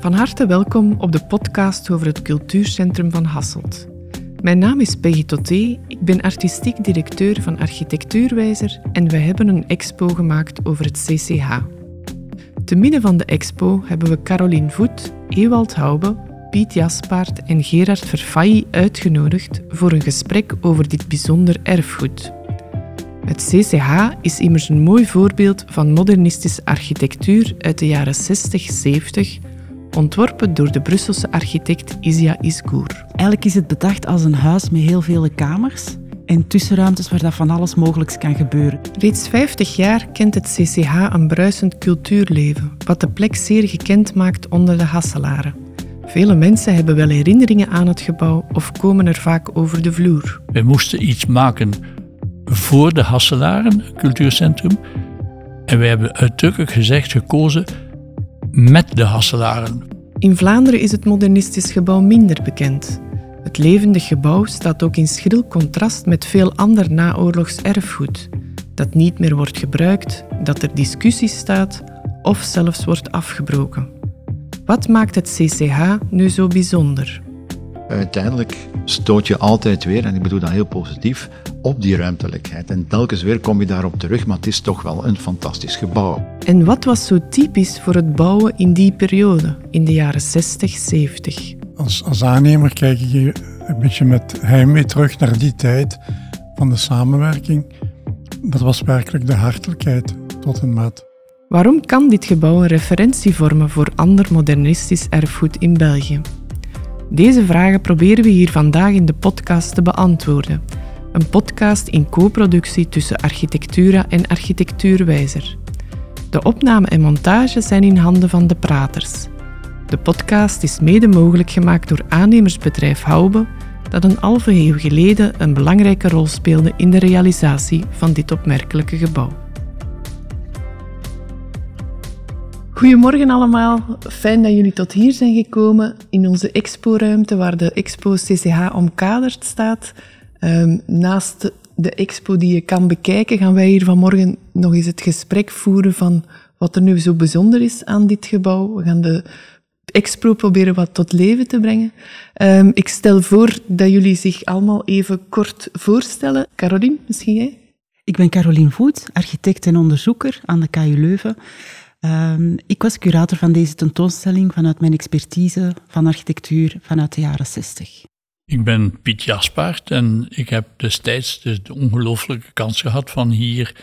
Van harte welkom op de podcast over het Cultuurcentrum van Hasselt. Mijn naam is Peggy Toté, ik ben artistiek directeur van Architectuurwijzer en we hebben een expo gemaakt over het CCH. Te midden van de expo hebben we Caroline Voet, Ewald Haube, Piet Jaspaard en Gerard Verfailly uitgenodigd voor een gesprek over dit bijzonder erfgoed. Het CCH is immers een mooi voorbeeld van modernistische architectuur uit de jaren 60-70 ontworpen door de Brusselse architect Isia Isgour. Eigenlijk is het bedacht als een huis met heel vele kamers en tussenruimtes waar dat van alles mogelijk kan gebeuren. Reeds 50 jaar kent het CCH een bruisend cultuurleven, wat de plek zeer gekend maakt onder de Hasselaren. Vele mensen hebben wel herinneringen aan het gebouw of komen er vaak over de vloer. We moesten iets maken voor de Hasselaren, cultuurcentrum. En we hebben uitdrukkelijk gezegd gekozen met de Hasselaren. In Vlaanderen is het modernistisch gebouw minder bekend. Het levendig gebouw staat ook in schril contrast met veel ander naoorlogs erfgoed, dat niet meer wordt gebruikt, dat er discussie staat of zelfs wordt afgebroken. Wat maakt het CCH nu zo bijzonder? Uiteindelijk stoot je altijd weer, en ik bedoel dat heel positief, op die ruimtelijkheid. En telkens weer kom je daarop terug, maar het is toch wel een fantastisch gebouw. En wat was zo typisch voor het bouwen in die periode, in de jaren 60, 70? Als, als aannemer kijk je een beetje met heimwee terug naar die tijd van de samenwerking. Dat was werkelijk de hartelijkheid tot en met. Waarom kan dit gebouw een referentie vormen voor ander modernistisch erfgoed in België? Deze vragen proberen we hier vandaag in de podcast te beantwoorden. Een podcast in co-productie tussen Architectura en Architectuurwijzer. De opname en montage zijn in handen van de praters. De podcast is mede mogelijk gemaakt door aannemersbedrijf Haube, dat een halve eeuw geleden een belangrijke rol speelde in de realisatie van dit opmerkelijke gebouw. Goedemorgen allemaal. Fijn dat jullie tot hier zijn gekomen in onze expo-ruimte waar de expo CCH omkaderd staat. Ehm, naast de expo die je kan bekijken, gaan wij hier vanmorgen nog eens het gesprek voeren van wat er nu zo bijzonder is aan dit gebouw. We gaan de expo proberen wat tot leven te brengen. Um, ik stel voor dat jullie zich allemaal even kort voorstellen. Caroline, misschien jij? Ik ben Caroline Voet, architect en onderzoeker aan de KU Leuven. Um, ik was curator van deze tentoonstelling vanuit mijn expertise van architectuur vanuit de jaren 60. Ik ben Piet Jaspaard en ik heb destijds de, de ongelooflijke kans gehad van hier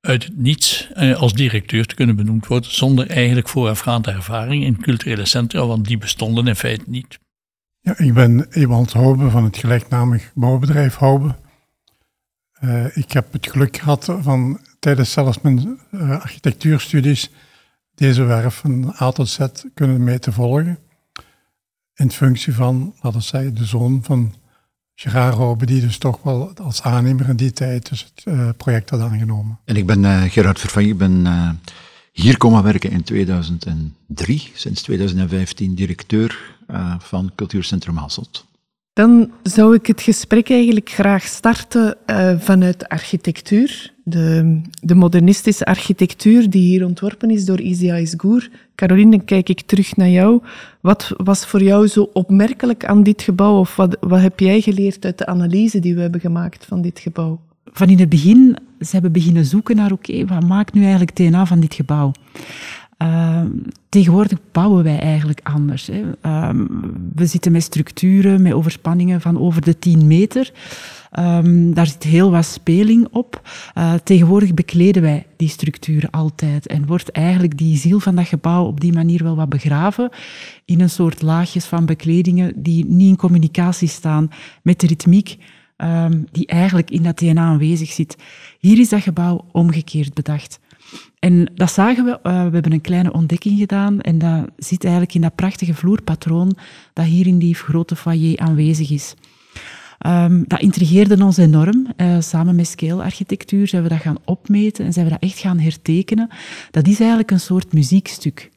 uit het niets eh, als directeur te kunnen benoemd worden, zonder eigenlijk voorafgaande ervaring in culturele centra, want die bestonden in feite niet. Ja, ik ben Ewald Hoube van het gelijknamig bouwbedrijf Hoube. Uh, ik heb het geluk gehad van tijdens zelfs mijn uh, architectuurstudies deze werf van A tot Z kunnen mee te volgen. In functie van, laten we zeggen, de zoon van Gerard Robe, die dus toch wel als aannemer in die tijd dus het uh, project had aangenomen. En ik ben uh, Gerard Verfay, ik ben uh, hier komen werken in 2003, sinds 2015 directeur van Cultuurcentrum Hasselt. Dan zou ik het gesprek eigenlijk graag starten uh, vanuit architectuur. De, de, modernistische architectuur die hier ontworpen is door Isia Isgour. Caroline, dan kijk ik terug naar jou. Wat was voor jou zo opmerkelijk aan dit gebouw? Of wat, wat heb jij geleerd uit de analyse die we hebben gemaakt van dit gebouw? Van in het begin, ze hebben beginnen zoeken naar, oké, wat maakt nu eigenlijk DNA van dit gebouw? Uh, tegenwoordig bouwen wij eigenlijk anders. Uh, we zitten met structuren, met overspanningen van over de 10 meter. Um, daar zit heel wat speling op. Uh, tegenwoordig bekleden wij die structuren altijd en wordt eigenlijk die ziel van dat gebouw op die manier wel wat begraven in een soort laagjes van bekledingen die niet in communicatie staan met de ritmiek die eigenlijk in dat DNA aanwezig zit. Hier is dat gebouw omgekeerd bedacht. En dat zagen we. Uh, we hebben een kleine ontdekking gedaan. En dat zit eigenlijk in dat prachtige vloerpatroon dat hier in die grote foyer aanwezig is. Um, dat intrigeerde ons enorm. Uh, samen met Scale Architectuur zijn we dat gaan opmeten en zijn we dat echt gaan hertekenen. Dat is eigenlijk een soort muziekstuk.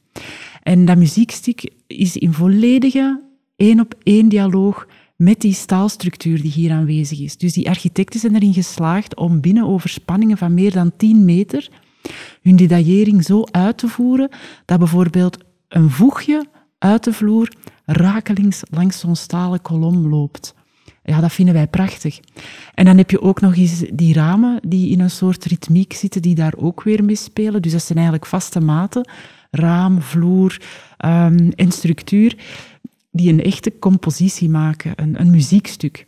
En dat muziekstuk is in volledige één op één dialoog met die staalstructuur die hier aanwezig is. Dus die architecten zijn erin geslaagd om binnen overspanningen van meer dan 10 meter hun detaillering zo uit te voeren dat bijvoorbeeld een voegje uit de vloer rakelings langs zo'n stalen kolom loopt. Ja, dat vinden wij prachtig. En dan heb je ook nog eens die ramen die in een soort ritmiek zitten, die daar ook weer mee spelen. Dus dat zijn eigenlijk vaste maten, raam, vloer um, en structuur, die een echte compositie maken, een, een muziekstuk.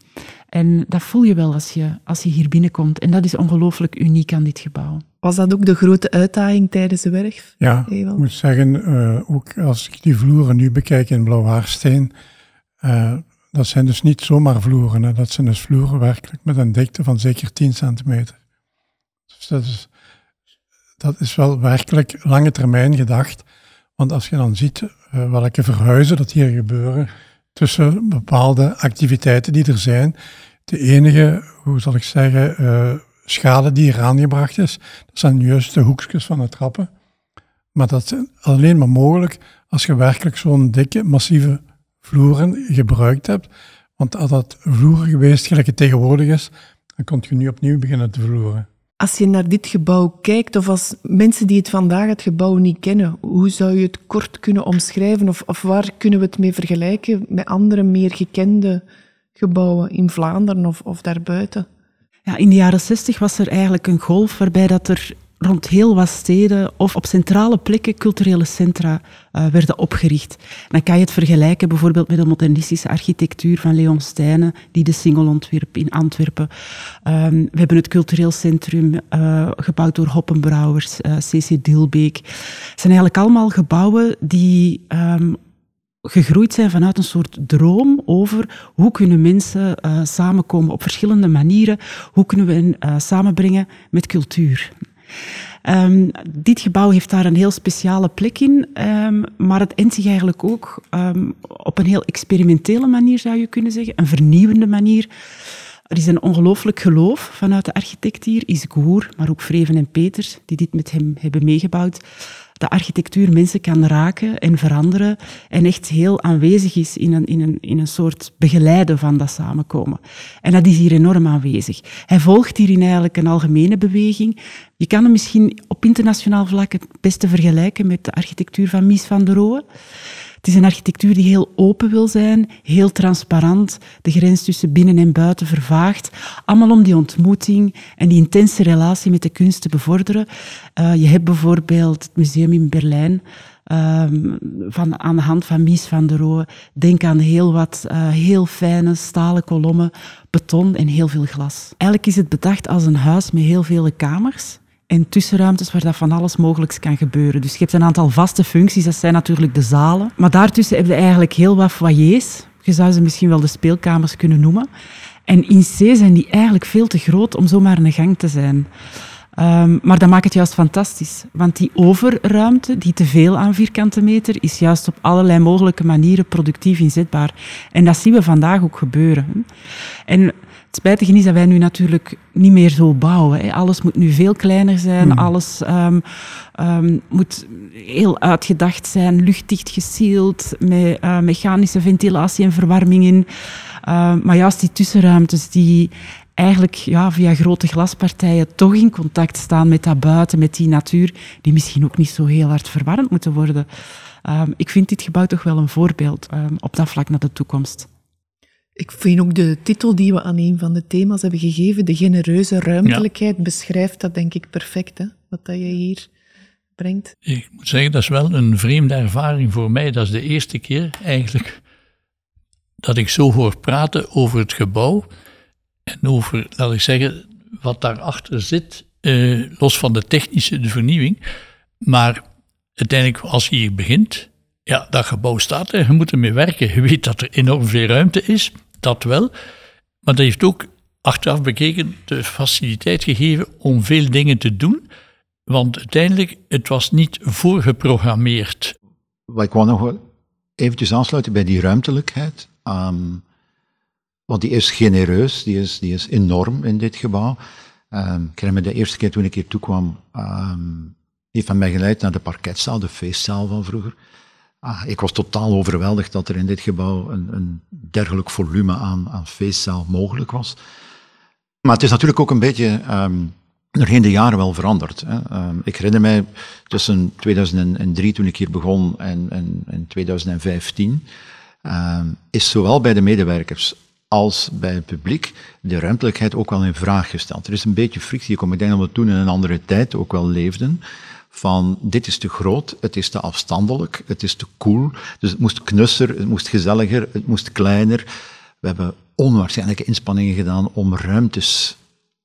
En dat voel je wel als je, als je hier binnenkomt. En dat is ongelooflijk uniek aan dit gebouw. Was dat ook de grote uitdaging tijdens de werf? Ja, ik moet zeggen, uh, ook als ik die vloeren nu bekijk in Blauwhaarsteen, uh, dat zijn dus niet zomaar vloeren. Hè. Dat zijn dus vloeren werkelijk met een dikte van zeker 10 centimeter. Dus dat is, dat is wel werkelijk lange termijn gedacht. Want als je dan ziet uh, welke verhuizen dat hier gebeuren tussen bepaalde activiteiten die er zijn. De enige, hoe zal ik zeggen, uh, schade die hier aangebracht is, dat zijn juist de hoekjes van de trappen. Maar dat is alleen maar mogelijk als je werkelijk zo'n dikke, massieve vloeren gebruikt hebt. Want als dat vloeren geweest gelijk het tegenwoordig is, dan kon je nu opnieuw beginnen te vloeren. Als je naar dit gebouw kijkt, of als mensen die het vandaag het gebouw niet kennen, hoe zou je het kort kunnen omschrijven? Of, of waar kunnen we het mee vergelijken met andere meer gekende gebouwen in Vlaanderen of, of daarbuiten? Ja, in de jaren zestig was er eigenlijk een golf waarbij dat er rond heel wat steden of op centrale plekken culturele centra uh, werden opgericht. dan kan je het vergelijken bijvoorbeeld met de modernistische architectuur van Leon Stijnen, die de Singel ontwierp in Antwerpen. Um, we hebben het cultureel centrum uh, gebouwd door Hoppenbrouwers, uh, eh, C.C. Dilbeek. Het zijn eigenlijk allemaal gebouwen die um, gegroeid zijn vanuit een soort droom over hoe kunnen mensen uh, samenkomen op verschillende manieren, hoe kunnen we hen samenbrengen met cultuur. Um, dit gebouw heeft daar een heel speciale plek in, um, maar het endt zich eigenlijk ook um, op een heel experimentele manier, zou je kunnen zeggen, een vernieuwende manier. Er is een ongelooflijk geloof vanuit de architect hier, Isgoer, maar ook Vreven en Peters, die dit met hem hebben meegebouwd de architectuur mensen kan raken en veranderen en echt heel aanwezig is in een, in een, in een soort begeleiden van dat samenkomen. En dat is hier enorm aanwezig. Hij volgt hierin eigenlijk een algemene beweging. Je kan hem misschien op internationaal vlak het beste vergelijken met de architectuur van Mies van der Rohe. Het is een architectuur die heel open wil zijn, heel transparant, de grens tussen binnen en buiten vervaagt. Allemaal om die ontmoeting en die intense relatie met de kunst te bevorderen. Uh, je hebt bijvoorbeeld het museum in Berlijn. Um, van, aan de hand van Mies van der Rohe. Denk aan heel wat uh, heel fijne stalen kolommen, beton en heel veel glas. Eigenlijk is het bedacht als een huis met heel vele kamers en tussenruimtes waar dat van alles mogelijk kan gebeuren. Dus je hebt een aantal vaste functies, dat zijn natuurlijk de zalen. Maar daartussen heb je eigenlijk heel wat foyers. Je zou ze misschien wel de speelkamers kunnen noemen. En in C zijn die eigenlijk veel te groot om zomaar een gang te zijn. Um, maar dat maakt het juist fantastisch. Want die overruimte, die te veel aan vierkante meter, is juist op allerlei mogelijke manieren productief inzetbaar. En dat zien we vandaag ook gebeuren. En het spijtige is dat wij nu natuurlijk niet meer zo bouwen. Hè. Alles moet nu veel kleiner zijn, hmm. alles um, um, moet heel uitgedacht zijn, luchtdicht gesield, met uh, mechanische ventilatie en verwarming in. Uh, maar juist die tussenruimtes die eigenlijk ja, via grote glaspartijen toch in contact staan met dat buiten, met die natuur, die misschien ook niet zo heel hard verwarmd moeten worden. Um, ik vind dit gebouw toch wel een voorbeeld op dat vlak naar de toekomst. Ik vind ook de titel die we aan een van de thema's hebben gegeven, de genereuze ruimtelijkheid, beschrijft dat denk ik perfect, hè, wat dat je hier brengt. Ik moet zeggen, dat is wel een vreemde ervaring voor mij. Dat is de eerste keer eigenlijk dat ik zo hoor praten over het gebouw en over, laat ik zeggen, wat daarachter zit, eh, los van de technische de vernieuwing. Maar uiteindelijk, als je hier begint, ja, dat gebouw staat er, je moet ermee werken. Je weet dat er enorm veel ruimte is, dat wel. Maar dat heeft ook achteraf bekeken de faciliteit gegeven om veel dingen te doen. Want uiteindelijk, het was niet voorgeprogrammeerd. Wat ik wou nog eventjes aansluiten bij die ruimtelijkheid. Um, want die is genereus, die is, die is enorm in dit gebouw. Um, ik herinner me de eerste keer toen ik hier toekwam, um, heeft van mij geleid naar de parketzaal, de feestzaal van vroeger. Ah, ik was totaal overweldigd dat er in dit gebouw een, een dergelijk volume aan, aan feestzaal mogelijk was. Maar het is natuurlijk ook een beetje um, doorheen de jaren wel veranderd. Hè. Ehm, ik herinner mij tussen 2003, toen ik hier begon, en, en, en 2015, ehm, is zowel bij de medewerkers als bij het publiek de ruimtelijkheid ook wel in vraag gesteld. Er is een beetje frictie gekomen. Ik denk dat we toen in een andere tijd ook wel leefden. Van dit is te groot, het is te afstandelijk, het is te koel. Dus het moest knusser, het moest gezelliger, het moest kleiner. We hebben onwaarschijnlijke inspanningen gedaan om ruimtes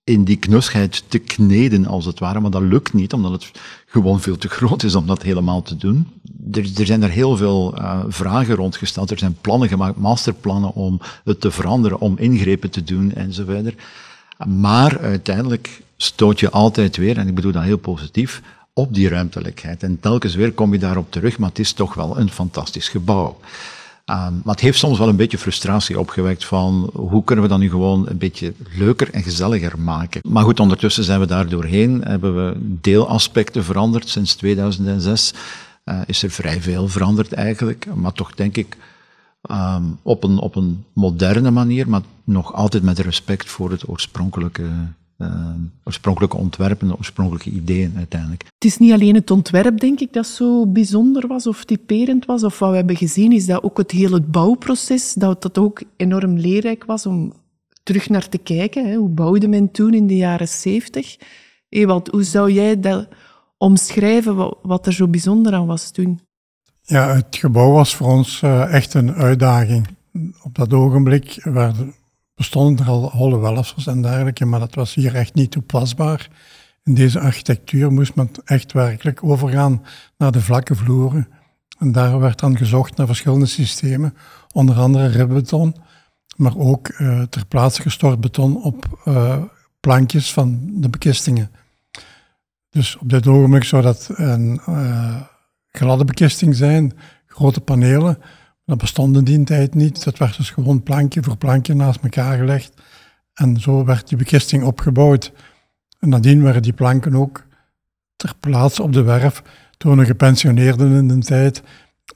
in die knusheid te kneden, als het ware. Maar dat lukt niet, omdat het gewoon veel te groot is om dat helemaal te doen. Er, zijn er heel veel uh, vragen rondgesteld. Er zijn plannen gemaakt, masterplannen om het te veranderen, om ingrepen te doen enzovoort. Maar uiteindelijk stoot je altijd weer, en ik bedoel dat heel positief, op die ruimtelijkheid. En telkens weer kom je daarop terug, maar het is toch wel een fantastisch gebouw. Um, maar het heeft soms wel een beetje frustratie opgewekt van hoe kunnen we dat nu gewoon een beetje leuker en gezelliger maken. Maar goed, ondertussen zijn we daar doorheen, hebben we deelaspecten veranderd sinds 2006. Uh, is er vrij veel veranderd eigenlijk, maar toch denk ik um, op, een, op een moderne manier, maar nog altijd met respect voor het oorspronkelijke uh, oorspronkelijke ontwerpen, oorspronkelijke ideeën uiteindelijk. Het is niet alleen het ontwerp, denk ik, dat zo bijzonder was of typerend was. Of wat we hebben gezien is dat ook het hele bouwproces, dat dat ook enorm leerrijk was om terug naar te kijken. Hè. Hoe bouwde men toen in de jaren zeventig? Ewald, hoe zou jij dat omschrijven, wat, er zo bijzonder aan was toen? Ja, het gebouw was voor ons uh, echt een uitdaging. Op dat ogenblik werden bestonden er al holle welfers en dergelijke, maar dat was hier echt niet toepasbaar. In deze architectuur moest men echt werkelijk overgaan naar de vlakke vloeren. En daar werd dan gezocht naar verschillende systemen, onder andere ribbeton, maar ook uh, ter plaatse gestort beton op uh, plankjes van de bekistingen. Dus op dit ogenblik zou dat een uh, gladde bekisting zijn, grote panelen, dat bestond in die tijd niet. Dat werd dus gewoon plankje voor plankje naast elkaar gelegd. En zo werd die bekisting opgebouwd. En nadien werden die planken ook ter plaatse op de werf. Toen de gepensioneerden in de tijd,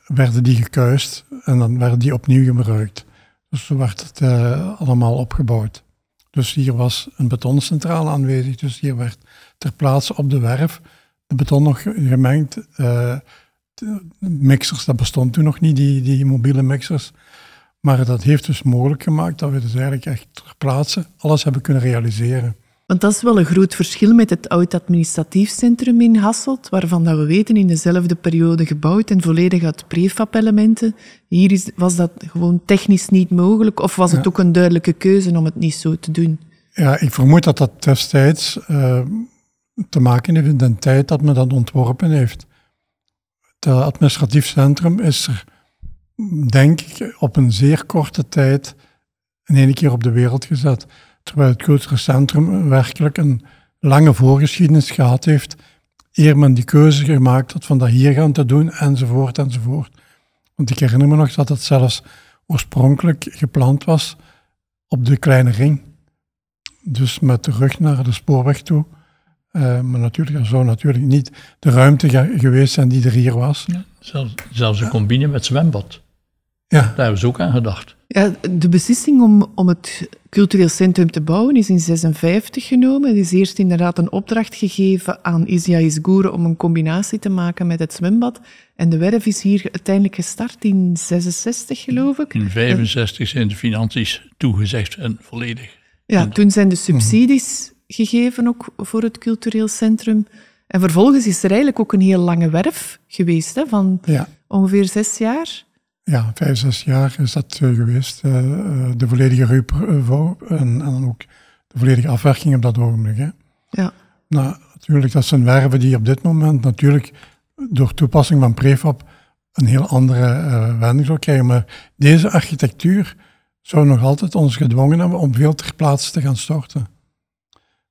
werden die gekuist en dan werden die opnieuw gebruikt. Dus zo werd het uh, allemaal opgebouwd. Dus hier was een betoncentrale aanwezig. Dus hier werd ter plaatse op de werf de beton nog gemengd. Uh, mixers, dat bestond toen nog niet, die, die mobiele mixers. Maar dat heeft dus mogelijk gemaakt dat we dus eigenlijk echt ter plaatse alles hebben kunnen realiseren. Want dat is wel een groot verschil met het oud administratief centrum in Hasselt, waarvan dat we weten in dezelfde periode gebouwd en volledig uit prefab-elementen. Hier is, was dat gewoon technisch niet mogelijk, of was het ook een duidelijke keuze om het niet zo te doen? Ja, ik vermoed dat dat destijds uh, te maken heeft in de tijd dat men dat ontworpen heeft. Het administratief centrum is er, denk ik, op een zeer korte tijd in één keer op de wereld gezet. Terwijl het cultureel centrum werkelijk een lange voorgeschiedenis gehad heeft, eer men die keuze gemaakt had van dat hier gaan te doen, enzovoort, enzovoort. Want ik herinner me nog dat het zelfs oorspronkelijk gepland was op de kleine ring. Dus met de rug naar de spoorweg toe. Uh, maar natuurlijk, er zou natuurlijk niet de ruimte geweest zijn die er hier was. Ja, zelfs, zelfs een combine met zwembad. Ja. Daar hebben ze ook aan gedacht. Ja, de beslissing om, om het cultureel centrum te bouwen is in 1956 genomen. Er is eerst inderdaad een opdracht gegeven aan Isya Isgoure om een combinatie te maken met het zwembad. En de werf is hier uiteindelijk gestart in 66, geloof ik. In 65 zijn de financiën toegezegd en volledig. Ja, toen zijn de subsidies gegeven ook voor het cultureel centrum. En vervolgens is er eigenlijk ook een heel lange werf geweest, hè, van ja. ongeveer zes jaar. Ja, vijf, zes jaar is dat uh, geweest. Uh, de volledige ruipbouw en, en dan ook de volledige afwerking op dat ogenblik. Hè. Ja. Nou, natuurlijk, dat zijn werven die op dit moment natuurlijk door toepassing van prefab een heel andere uh, wending zou krijgen. Maar deze architectuur zou nog altijd ons gedwongen hebben om veel ter plaatse te gaan storten.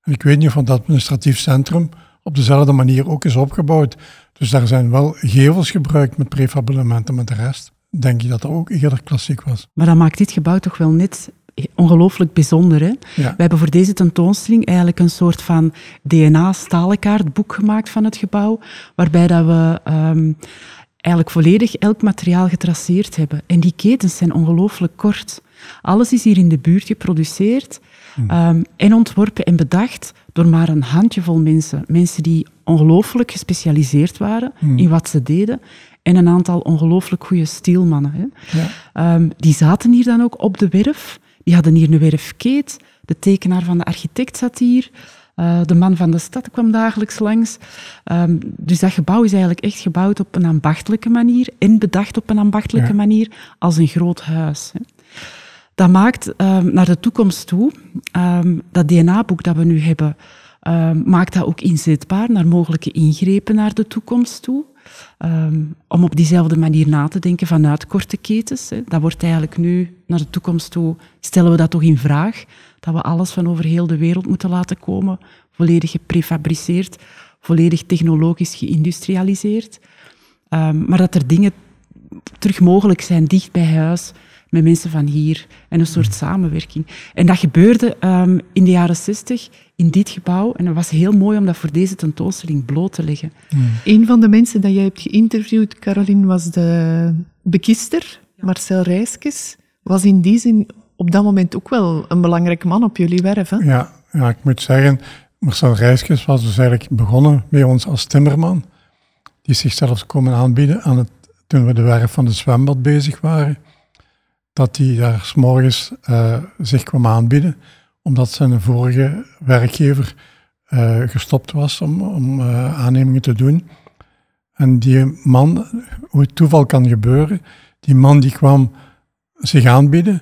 Ik weet niet of het administratief centrum op dezelfde manier ook is opgebouwd. Dus daar zijn wel gevels gebruikt met prefabelementen, maar de rest denk je dat dat ook eerder klassiek was. Maar dat maakt dit gebouw toch wel net ongelooflijk bijzonder. Hè? We hebben voor deze tentoonstelling eigenlijk een soort van DNA-stalenkaartboek gemaakt van het gebouw, waarbij dat we um, eigenlijk volledig elk materiaal getraceerd hebben. En die ketens zijn ongelooflijk kort. Alles is hier in de buurt geproduceerd. Ehm, en ontworpen en bedacht door maar een handjevol mensen. Mensen die ongelooflijk gespecialiseerd waren in wat ze deden. En een aantal ongelooflijk goede stielmannen. Hè. Ja. Ehm, die zaten hier dan ook op de werf. Die hadden hier een werfkeet. De tekenaar van de architect zat hier. Uh, de man van de stad kwam dagelijks langs. Um, dus dat gebouw is eigenlijk echt gebouwd op een ambachtelijke manier en bedacht op een ambachtelijke ja. manier als een groot huis. Hè. Dat maakt um, naar de toekomst toe, um, dat DNA-boek dat we nu hebben, maakt dat ook inzetbaar naar mogelijke ingrepen naar de toekomst toe. Om op diezelfde manier na te denken vanuit korte ketens. Hè. Dat wordt eigenlijk nu, naar de toekomst toe, stellen we dat toch in vraag. Dat we alles van over heel de wereld moeten laten komen, volledig geprefabriceerd, volledig technologisch geïndustrialiseerd. Maar dat er dingen terug mogelijk zijn, dicht bij huis, met mensen van hier en een soort samenwerking. En dat gebeurde um, in de jaren zestig in dit gebouw. En het was heel mooi om dat voor deze tentoonstelling bloot te leggen. Mm. Een van de mensen dat jij hebt geïnterviewd, Caroline, was de bekister, Marcel Rijskes. Was in die zin op dat moment ook wel een belangrijke man op jullie werf. Hè? Ja, ja, ik moet zeggen, Marcel Rijskes was dus eigenlijk begonnen bij ons als timmerman. Die zich zelfs komen aanbieden aan het, toen we de werf van de zwembad bezig waren dat hij daar s morgens uh, zich kwam aanbieden, omdat zijn vorige werkgever uh, gestopt was om, om uh, aannemingen te doen. En die man, hoe het toeval kan gebeuren, die man die kwam zich aanbieden.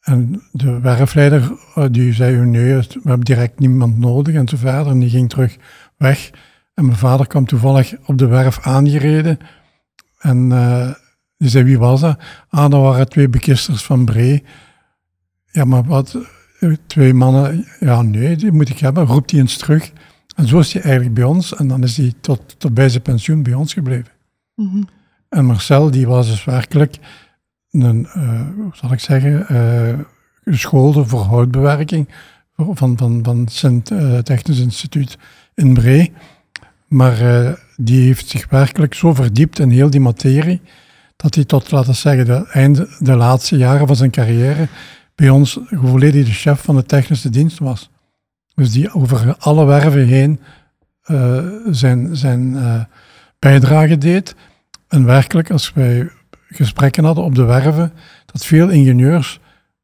En de werfleider die zei, nee, we hebben direct niemand nodig en zo verder. En die ging terug weg. En mijn vader kwam toevallig op de werf aangereden. En die zei, wie was dat? Ah, dat waren twee bekisters van Bree. Ja, maar wat? Twee mannen, ja nee, die moet ik hebben. Roept hij eens terug. En zo is hij eigenlijk bij ons. En dan is hij tot, tot bij zijn pensioen bij ons gebleven. Mm -hmm. En Marcel, die was dus werkelijk een, uh, hoe zal ik zeggen, uh, geschoolde voor houtbewerking van, van, van het Sint uh, Technisch Instituut in Bree. Maar die heeft zich werkelijk zo verdiept in heel die materie dat hij tot, laten we zeggen, de, einde, de laatste jaren van zijn carrière bij ons volledig de chef van de technische dienst was. Dus die over alle werven heen uh, zijn, zijn uh, bijdrage deed. En werkelijk, als wij gesprekken hadden op de werven, dat veel ingenieurs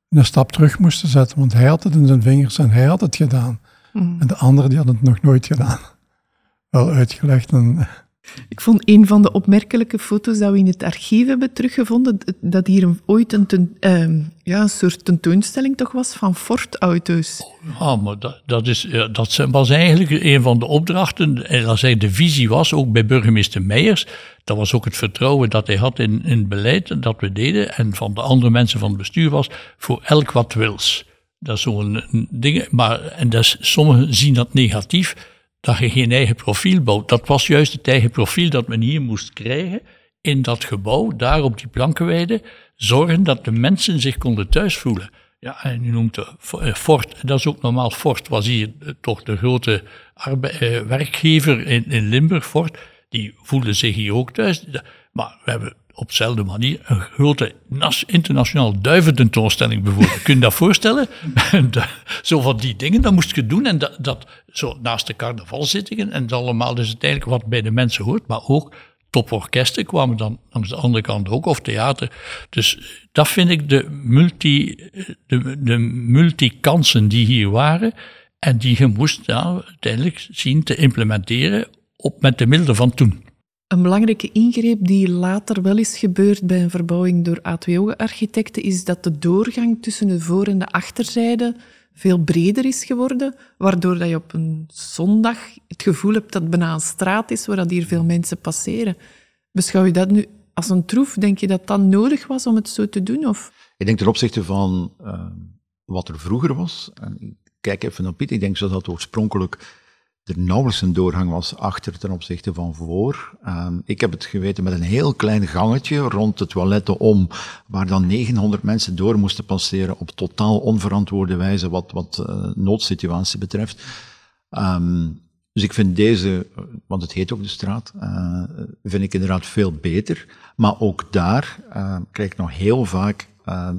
een stap terug moesten zetten, want hij had het in zijn vingers en hij had het gedaan. Mm. En de anderen die hadden het nog nooit gedaan. Wel uitgelegd en ik vond een van de opmerkelijke foto's dat we in het archief hebben teruggevonden, dat hier ooit een, uh, ja, een soort tentoonstelling toch was van Ford-auto's. Ja, maar dat, is, dat was eigenlijk een van de opdrachten. En als hij de visie was, ook bij burgemeester Meijers, dat was ook het vertrouwen dat hij had in, in het beleid dat we deden en van de andere mensen van het bestuur was, voor elk wat wils. Dat is zo'n ding, maar en dat sommigen zien dat negatief dat je geen eigen profiel bouwt. Dat was juist het eigen profiel dat men hier moest krijgen in dat gebouw, daar op die plankenweide, zorgen dat de mensen zich konden thuis voelen. Ja, en u noemt eh, Ford, dat is ook normaal, Ford was hier eh, toch de grote eh, werkgever in, in Limburg, Ford, die voelde zich hier ook thuis. Maar we hebben op dezelfde manier een grote internationaal duivententoonstelling bijvoorbeeld. Kun je dat voorstellen? zo van die dingen, dat moest je doen. En dat, dat zo naast de carnavalzittingen en dat allemaal is het eigenlijk wat bij de mensen hoort. Maar ook toporkesten kwamen dan aan de andere kant ook, of theater. Dus dat vind ik de, multi, de, de multikansen die hier waren. En die je moest ja, uiteindelijk zien te implementeren op, met de middelen van toen. Een belangrijke ingreep die later wel is gebeurd bij een verbouwing door A2-architecten is dat de doorgang tussen de voor- en de achterzijde veel breder is geworden, waardoor dat je op een zondag het gevoel hebt dat het bijna een straat is waar dat hier veel mensen passeren. Beschouw je dat nu als een troef? Denk je dat dat nodig was om het zo te doen? Of? Ik denk ten opzichte van uh, wat er vroeger was, en ik kijk even naar Piet, ik denk dat dat oorspronkelijk er nauwelijks een doorgang was achter ten opzichte van voor. Um, ik heb het geweten met een heel klein gangetje rond de toiletten om, waar dan 900 mensen door moesten passeren op totaal onverantwoorde wijze wat, wat uh, noodsituatie betreft. Um, dus ik vind deze, want het heet ook de straat, uh, vind ik inderdaad veel beter. Maar ook daar uh, krijg ik nog heel vaak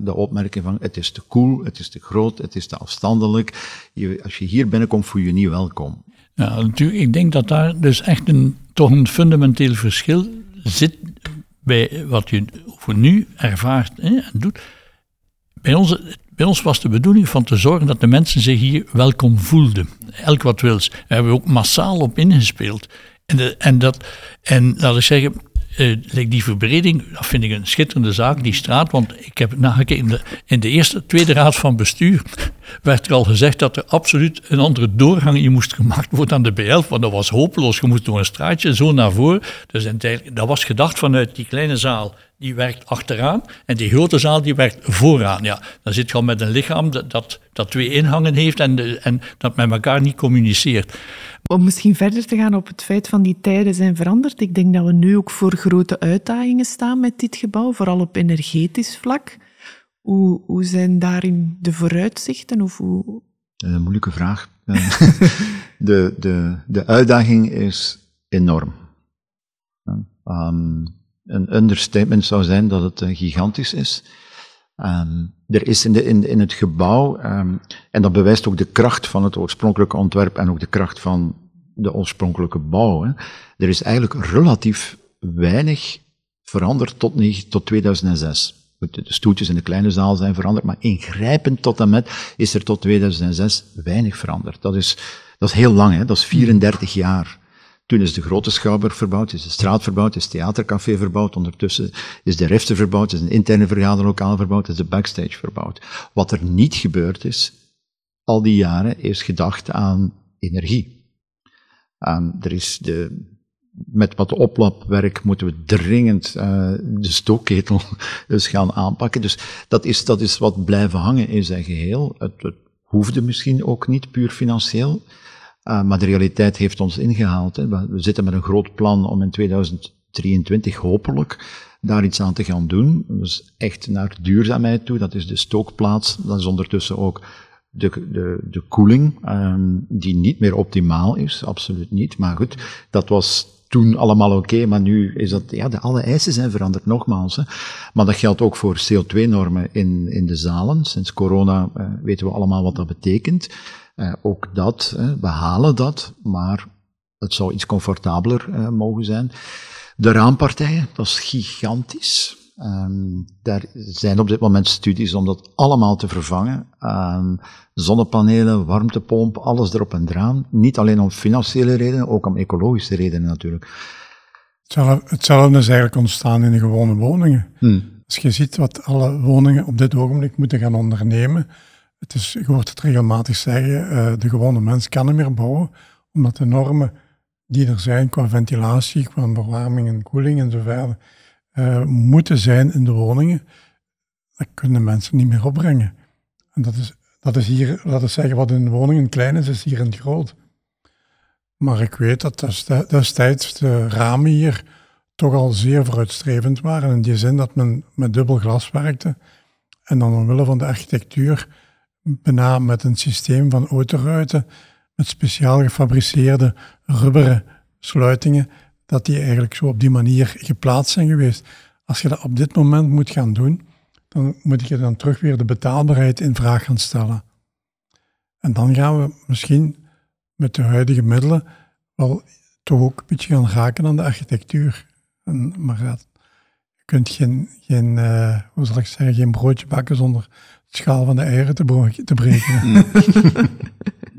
de opmerking van het is te koel, het is te groot, het is te afstandelijk. Je, als je hier binnenkomt, voel je je niet welkom. Ja, natuurlijk. Ik denk dat daar dus echt een, toch een fundamenteel verschil zit bij wat je voor nu ervaart hè, en doet. Bij ons, bij ons was de bedoeling van te zorgen dat de mensen zich hier welkom voelden. Elk wat wils. Daar hebben we ook massaal op ingespeeld. En, en, dat, en laat ik zeggen, uh, die verbreding, dat vind ik een schitterende zaak, die straat. Want ik heb nagekeken, in de, in de eerste, tweede raad van bestuur werd er al gezegd dat er absoluut een andere doorgang in moest gemaakt worden aan de B11. Want dat was hopeloos. Je moest door een straatje zo naar voren. Dus dat was gedacht vanuit die kleine zaal die werkt achteraan en die grote zaal die werkt vooraan. Ja, dan zit je al met een lichaam dat, dat, dat twee ingangen heeft en, en dat met elkaar niet communiceert. Om misschien verder te gaan op het feit van die tijden zijn veranderd. Ik denk dat we nu ook voor grote uitdagingen staan met dit gebouw, vooral op energetisch vlak. Hoe, hoe zijn daarin de vooruitzichten? Of hoe... Een moeilijke vraag. de, de, de uitdaging is enorm. Um, een understatement zou zijn dat het uh, gigantisch is. Um, er is in, de, in, in het gebouw, um, en dat bewijst ook de kracht van het oorspronkelijke ontwerp en ook de kracht van de oorspronkelijke bouw. Hè. Er is eigenlijk relatief weinig veranderd tot, tot 2006. De stoeltjes in de kleine zaal zijn veranderd, maar ingrijpend tot en met is er tot 2006 weinig veranderd. Dat is, dat is heel lang, hè? dat is 34 jaar. Toen is de grote schouwburg verbouwd, is de straat verbouwd, is het theatercafé verbouwd, ondertussen is de refte verbouwd, is een interne vergaderlokaal verbouwd, is de backstage verbouwd. Wat er niet gebeurd is, al die jaren, is gedacht aan energie. Er is de, met wat oplapwerk moeten we dringend uh, de stookketel dus gaan aanpakken. Dus dat is, dat is wat blijven hangen in zijn geheel. Het, het hoefde misschien ook niet, puur financieel. Uh, maar de realiteit heeft ons ingehaald. Hè. We zitten met een groot plan om in 2023 hopelijk daar iets aan te gaan doen. Dus echt naar duurzaamheid toe. Dat is de stookplaats. Dat is ondertussen ook de, de, de koeling, um, die niet meer optimaal is. Absoluut niet. Maar goed, dat was toen allemaal oké, maar nu is dat, ja, de, alle eisen zijn veranderd, nogmaals. Hè. Maar dat geldt ook voor CO2-normen in, in de zalen. Sinds corona uh, weten we allemaal wat dat betekent. Uh, ook dat, uh, we halen dat, maar het zou iets comfortabeler uh, mogen zijn. De raampartijen, dat is gigantisch. Um, daar zijn op dit moment studies om dat allemaal te vervangen. Um, zonnepanelen, warmtepomp, alles erop en eraan. Niet alleen om financiële redenen, ook om ecologische redenen natuurlijk. Hetzelfde is eigenlijk ontstaan in de gewone woningen. Hmm. Als je ziet wat alle woningen op dit ogenblik moeten gaan ondernemen, het is, je hoort het regelmatig zeggen, uh, de gewone mens kan niet meer bouwen, omdat de normen die er zijn qua ventilatie, qua verwarming en koeling en zo verder, uh, moeten zijn in de woningen, dat kunnen mensen niet meer opbrengen. En dat is, dat is hier, laten we zeggen, wat in woningen klein is, is hier in het groot. Maar ik weet dat destijds de ramen hier toch al zeer vooruitstrevend waren, in die zin dat men met dubbel glas werkte. En dan omwille van de architectuur bijna met een systeem van autoruiten, met speciaal gefabriceerde rubberen sluitingen, dat die eigenlijk zo op die manier geplaatst zijn geweest. Als je dat op dit moment moet gaan doen, dan moet je dan terug weer de betaalbaarheid in vraag gaan stellen. En dan gaan we misschien met de huidige middelen wel toch ook een beetje gaan raken aan de architectuur. En, maar je kunt geen, geen uh, hoe zal ik zeggen, geen broodje bakken zonder schaal van de eieren te, te breken.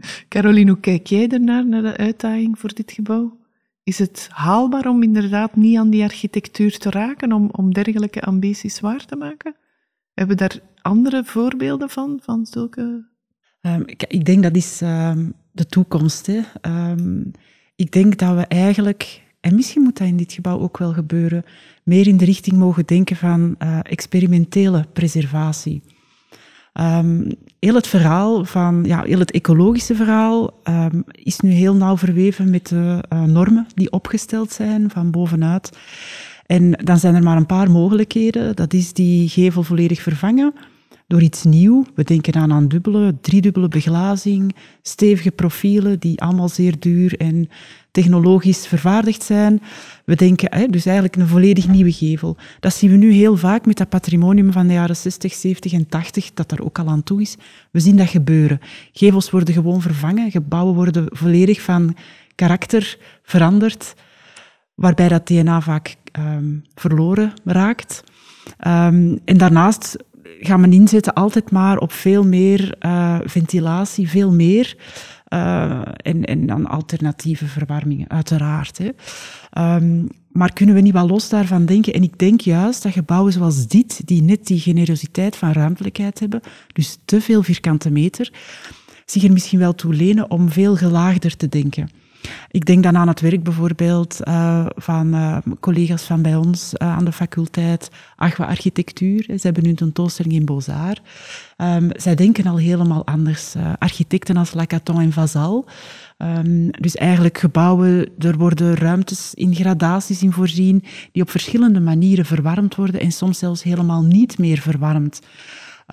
Caroline, hoe kijk jij ernaar, naar de uitdaging voor dit gebouw? Is het haalbaar om inderdaad niet aan die architectuur te raken, om, om dergelijke ambities waar te maken? Hebben we daar andere voorbeelden van, van zulke... Um, ik, ik, denk dat is um, de toekomst. Hè. Um, ik denk dat we eigenlijk, en misschien moet dat in dit gebouw ook wel gebeuren, meer in de richting mogen denken van uh, experimentele preservatie. Um, heel het verhaal van, ja, heel het ecologische verhaal um, is nu heel nauw verweven met de uh, normen die opgesteld zijn van bovenuit. En dan zijn er maar een paar mogelijkheden. Dat is die gevel volledig vervangen. Door iets nieuw. We denken aan een dubbele, driedubbele beglazing, stevige profielen die allemaal zeer duur en technologisch vervaardigd zijn. We denken hè, dus eigenlijk een volledig nieuwe gevel. Dat zien we nu heel vaak met dat patrimonium van de jaren 60, 70 en 80, dat daar ook al aan toe is. We zien dat gebeuren. Gevels worden gewoon vervangen, gebouwen worden volledig van karakter veranderd, waarbij dat DNA vaak um, verloren raakt. Um, en daarnaast gaan we inzetten altijd maar op veel meer uh, ventilatie, veel meer. Uh, en, en dan alternatieve verwarmingen, uiteraard. Hè. Um, maar kunnen we niet wel los daarvan denken? En ik denk juist dat gebouwen zoals dit, die net die generositeit van ruimtelijkheid hebben, dus te veel vierkante meter, zich er misschien wel toe lenen om veel gelaagder te denken. Ik denk dan aan het werk bijvoorbeeld uh, van uh, collega's van bij ons uh, aan de faculteit Agua Architectuur. Ze hebben nu een tentoonstelling in Beaux-Arts. Um, zij denken al helemaal anders. architecten als Lacaton en Vazal. Um, dus eigenlijk gebouwen, er worden ruimtes in gradaties in voorzien die op verschillende manieren verwarmd worden en soms zelfs helemaal niet meer verwarmd.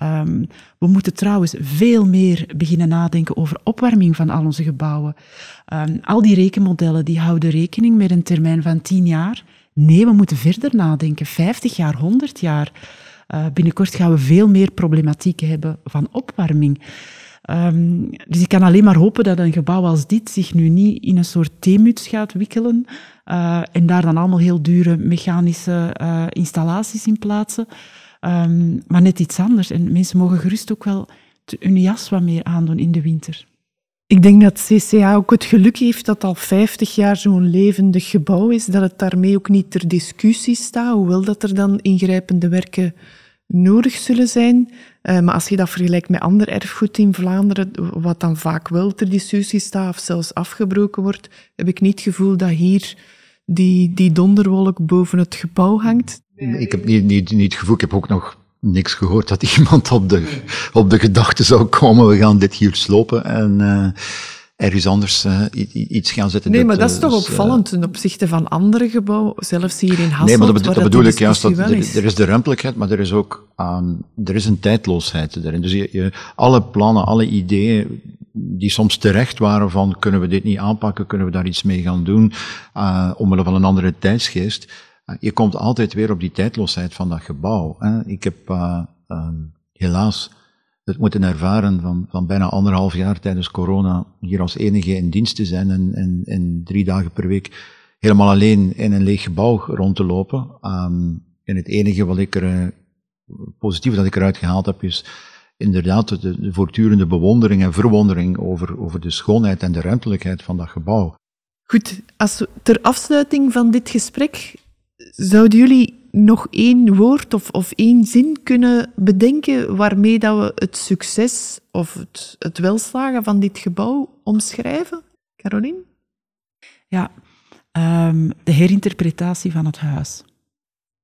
Um, we moeten trouwens veel meer beginnen nadenken over opwarming van al onze gebouwen. Um, al die rekenmodellen die houden rekening met een termijn van 10 jaar. Nee, we moeten verder nadenken. 50 jaar, 100 jaar. Uh, binnenkort gaan we veel meer problematieken hebben van opwarming. Um, dus ik kan alleen maar hopen dat een gebouw als dit zich nu niet in een soort theemuts gaat wikkelen uh, en daar dan allemaal heel dure mechanische uh, installaties in plaatsen. Um, maar net iets anders. En mensen mogen gerust ook wel hun jas wat meer aandoen in de winter. Ik denk dat CCA ook het geluk heeft dat al 50 jaar zo'n levendig gebouw is, dat het daarmee ook niet ter discussie staat, hoewel dat er dan ingrijpende werken nodig zullen zijn. Uh, maar als je dat vergelijkt met ander erfgoed in Vlaanderen, wat dan vaak wel ter discussie staat of zelfs afgebroken wordt, heb ik niet het gevoel dat hier die, die donderwolk boven het gebouw hangt. Ik heb niet, niet, niet het gevoel, ik heb ook nog niks gehoord dat iemand op de, op de gedachte zou komen, we gaan dit hier slopen en uh, ergens anders uh, iets gaan zetten. Nee, maar dat is toch opvallend ten opzichte van andere gebouwen, zelfs hier in Hasselt. Nee, maar dat, dat bedoel ik juist, dat er is. er is de ruimtelijkheid, maar er is ook um, er is een tijdloosheid erin. Dus je, je, alle plannen, alle ideeën, die soms terecht waren van kunnen we dit niet aanpakken, kunnen we daar iets mee gaan doen, uh, omwille van een andere tijdsgeest, je komt altijd weer op die tijdloosheid van dat gebouw. Hè. Ik heb uh, uh, helaas het moeten ervaren van, van bijna anderhalf jaar tijdens corona hier als enige in dienst te zijn en, en, en drie dagen per week helemaal alleen in een leeg gebouw rond te lopen. Um, en het enige wat ik er, uh, positief dat ik eruit gehaald heb, is inderdaad de, de voortdurende bewondering en verwondering over, over de schoonheid en de ruimtelijkheid van dat gebouw. Goed, als ter afsluiting van dit gesprek Zouden jullie nog één woord of, of één zin kunnen bedenken waarmee dat we het succes of het, het welslagen van dit gebouw omschrijven? Caroline? Ja, um, de herinterpretatie van het huis.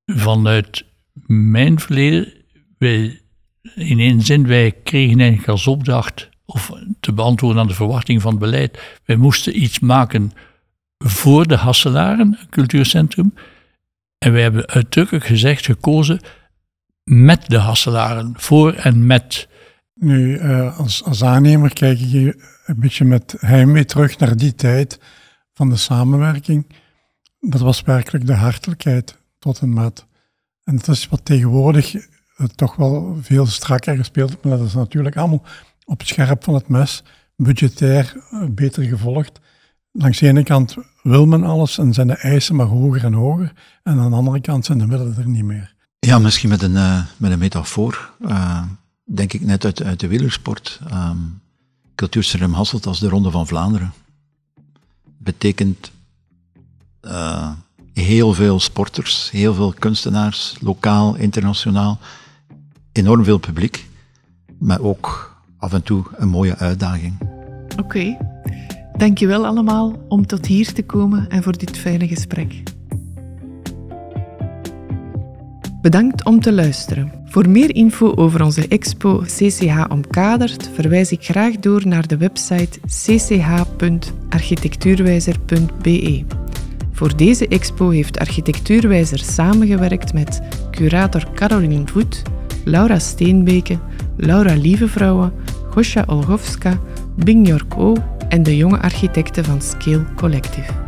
Vanuit mijn verleden, wij, in één zin, wij kregen eigenlijk als opdracht, of te beantwoorden aan de verwachting van het beleid, wij moesten iets maken voor de Hasselaren, een cultuurcentrum, en wij hebben uitdrukkelijk gezegd gekozen met de Hasselaren, voor en met. Nu, uh, als, aannemer kijk je een beetje met heimwee terug naar die tijd van de samenwerking. Dat was werkelijk de hartelijkheid tot en met. En dat is wat tegenwoordig uh, toch wel veel strakker gespeeld maar dat is natuurlijk allemaal op het scherp van het mes, budgetair uh, beter gevolgd langs de ene kant wil men alles en zijn de eisen maar hoger en hoger. En aan de andere kant zijn de middelen er niet meer. Ja, misschien met een, uh, met een metafoor. Uh, denk ik net uit, uit de wielersport. Um, Cultuurcentrum Hasselt als de Ronde van Vlaanderen. Betekent uh, heel veel sporters, heel veel kunstenaars, lokaal, internationaal. Enorm veel publiek. Maar ook af en toe een mooie uitdaging. Oké. Okay. Dankjewel allemaal om tot hier te komen en voor dit fijne gesprek. Bedankt om te luisteren. Voor meer info over onze expo CCH Omkaderd verwijs ik graag door naar de website cch.architectuurwijzer.be. Voor deze expo heeft Architectuurwijzer samengewerkt met curator Caroline Voet, Laura Steenbeke, Laura Lievevrouwen, Gosja Olgowska, Bing York O en de jonge architecten van Scale Collective.